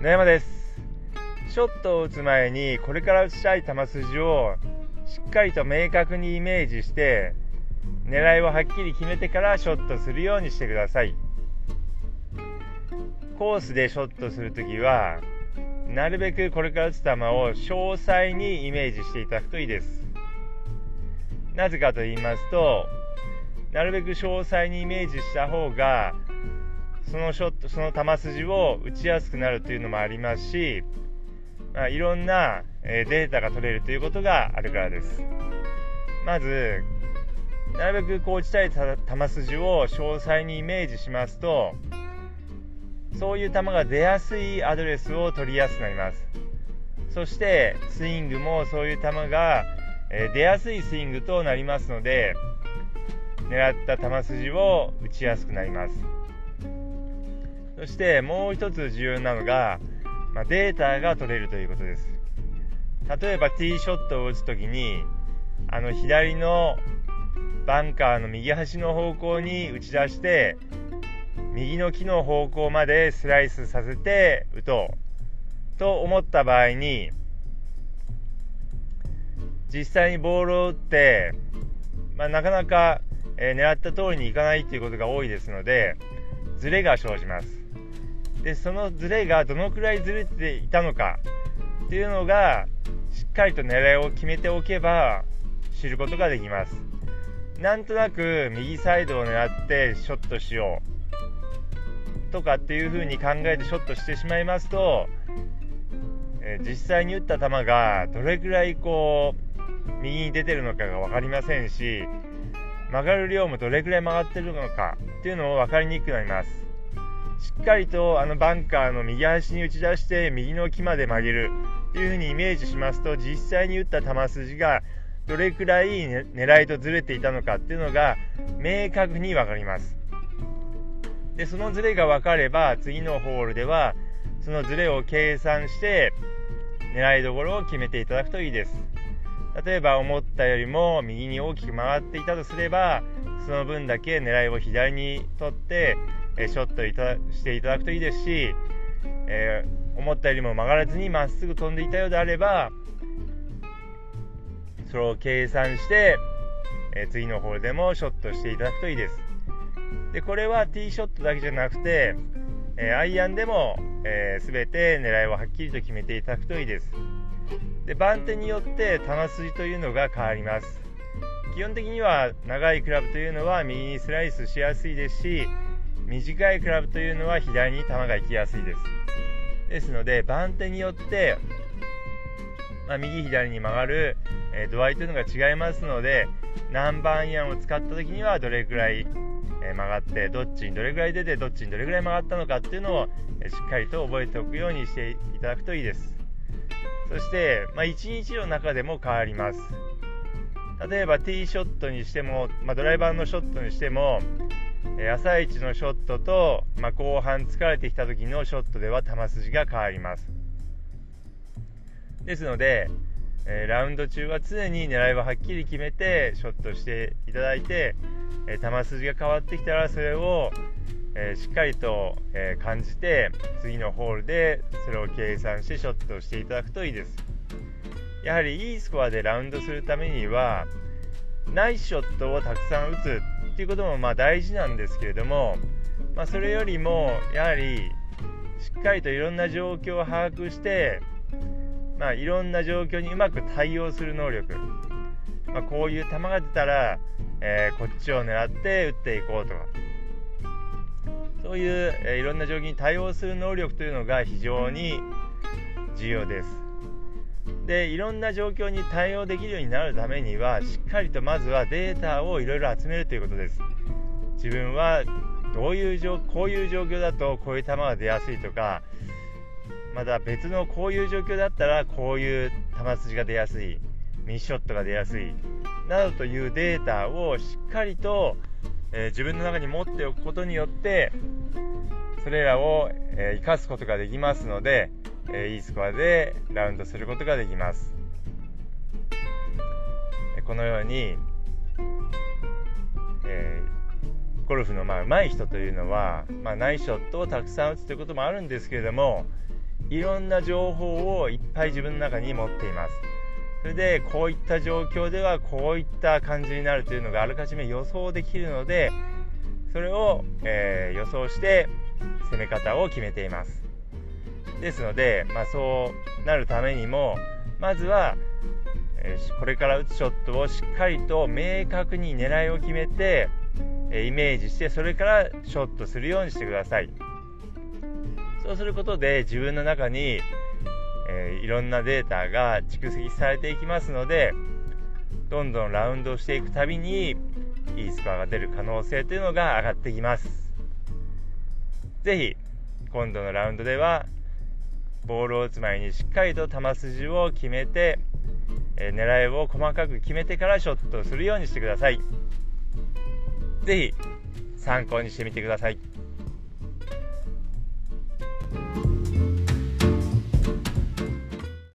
野山です。ショットを打つ前にこれから打ちたい球筋をしっかりと明確にイメージして狙いをはっきり決めてからショットするようにしてください。コースでショットするときはなるべくこれから打つ球を詳細にイメージしていただくといいです。なぜかと言いますとなるべく詳細にイメージした方がそのショットその球筋を打ちやすくなるというのもありますし、まあ、いろんなデータが取れるということがあるからです。まずなるべくこう打ちたい球筋を詳細にイメージしますとそういう球が出やすいアドレスを取りやすくなります。そしてスイングもそういう球が出やすいスイングとなりますので狙った球筋を打ちやすくなります。そしてもう一つ重要なのが、まあ、データが取れるということです。例えばティーショットを打つ時にあの左のバンカーの右端の方向に打ち出して右の木の方向までスライスさせて打とう。と思った場合に実際にボールを打って、まあ、なかなか、えー、狙った通りにいかないということが多いですのでズレが生じます。でそのズレがどのくらいずれていたのかっていうのがしっかりと狙いを決めておけば知ることができます。なんとなく右サイドを狙ってショットしよう。とかっていう風に考えてショットしてしまいますと、え実際に打った球がどれくらいこう右に出てるのかが分かりませんし曲がる量もどれくらい曲がってるのかっていうのも分かりにくくなります。しっかりとあのバンカーの右端に打ち出して右の木まで曲げるっていう風にイメージしますと実際に打った球筋がどれくらい、狙いとずれていたのかっていうのが明確に分かります。でそのズレが分かれば次のホールではそのズレを計算して狙いどころを決めていただくといいです。例えば思ったよりも右に大きく曲がっていたとすればその分だけ狙いを左にとってえショットいたしていただくといいですし、えー、思ったよりも曲がらずにまっすぐ飛んでいたようであればそれを計算して、えー、次のホールでもショットしていただくといいです。でこれはティーショットだけじゃなくて、えー、アイアンでも、えー、全て狙いをはっきりと決めていただくといいです。で番手によって球筋というのが変わります。基本的には長いクラブというのは右にスライスしやすいですし短いクラブというのは左に球が行きやすいです。ですので番手によって、まあ、右左に曲がる、えー、度合いというのが違いますので何番アイアンを使った時にはどれくらい、えー、曲がってどっちにどれくらい出てどっちにどれくらい曲がったのかっていうのを、えー、しっかりと覚えておくようにしていただくといいです。そして、まあ、1日の中でも変わります。例えばティーショットにしても、まあ、ドライバーのショットにしても朝一のショットと、まあ、後半疲れてきた時のショットでは球筋が変わります。ですので、えー、ラウンド中は常に狙いをはっきり決めてショットしていただいて、え、球筋が変わってきたらそれを、え、しっかりと、え感じて次のホールでそれを計算してショットしていただくといいです。やはりいいスコアでラウンドするためにはナイスショットをたくさん打つっていうこともまあ大事なんですけれども、まあ、それよりもやはりしっかりといろんな状況を把握して、まあ、いろんな状況にうまく対応する能力、まあ、こういう球が出たら、えー、こっちを狙って打っていこうとかそういう、えー、いろんな状況に対応する能力というのが非常に重要です。でいろんな状況に対応できるようになるためにはしっかりとまずはデータをいろいろ集めるということです。自分はどういう状こういう状況だとこういう球が出やすいとかまた別のこういう状況だったらこういう球筋が出やすいミッショットが出やすいなどというデータをしっかりと、えー、自分の中に持っておくことによってそれらを、えー、生かすことができますのでえー、いいスコアでラウンドすることができます。このように、えー、ゴルフのまあ上手い人というのは、まあ、ナイスショットをたくさん打つということもあるんですけれどもいろんな情報をいっぱい自分の中に持っていますそれでこういった状況ではこういった感じになるというのがあらかじめ予想できるのでそれを、えー、予想して攻め方を決めていますですので、まあ、そうなるためにもまずは、え、これから打つショットをしっかりと明確に狙いを決めて、え、イメージしてそれからショットするようにしてください。そうすることで自分の中に、えー、いろんなデータが蓄積されていきますのでどんどんラウンドしていくたびにいいスコアが出る可能性というのが上がってきます。是非今度のラウンドではボールを打つ前にしっかりと球筋を決めて、えー、狙いを細かく決めてからショットをするようにしてください是非参考にしてみてください。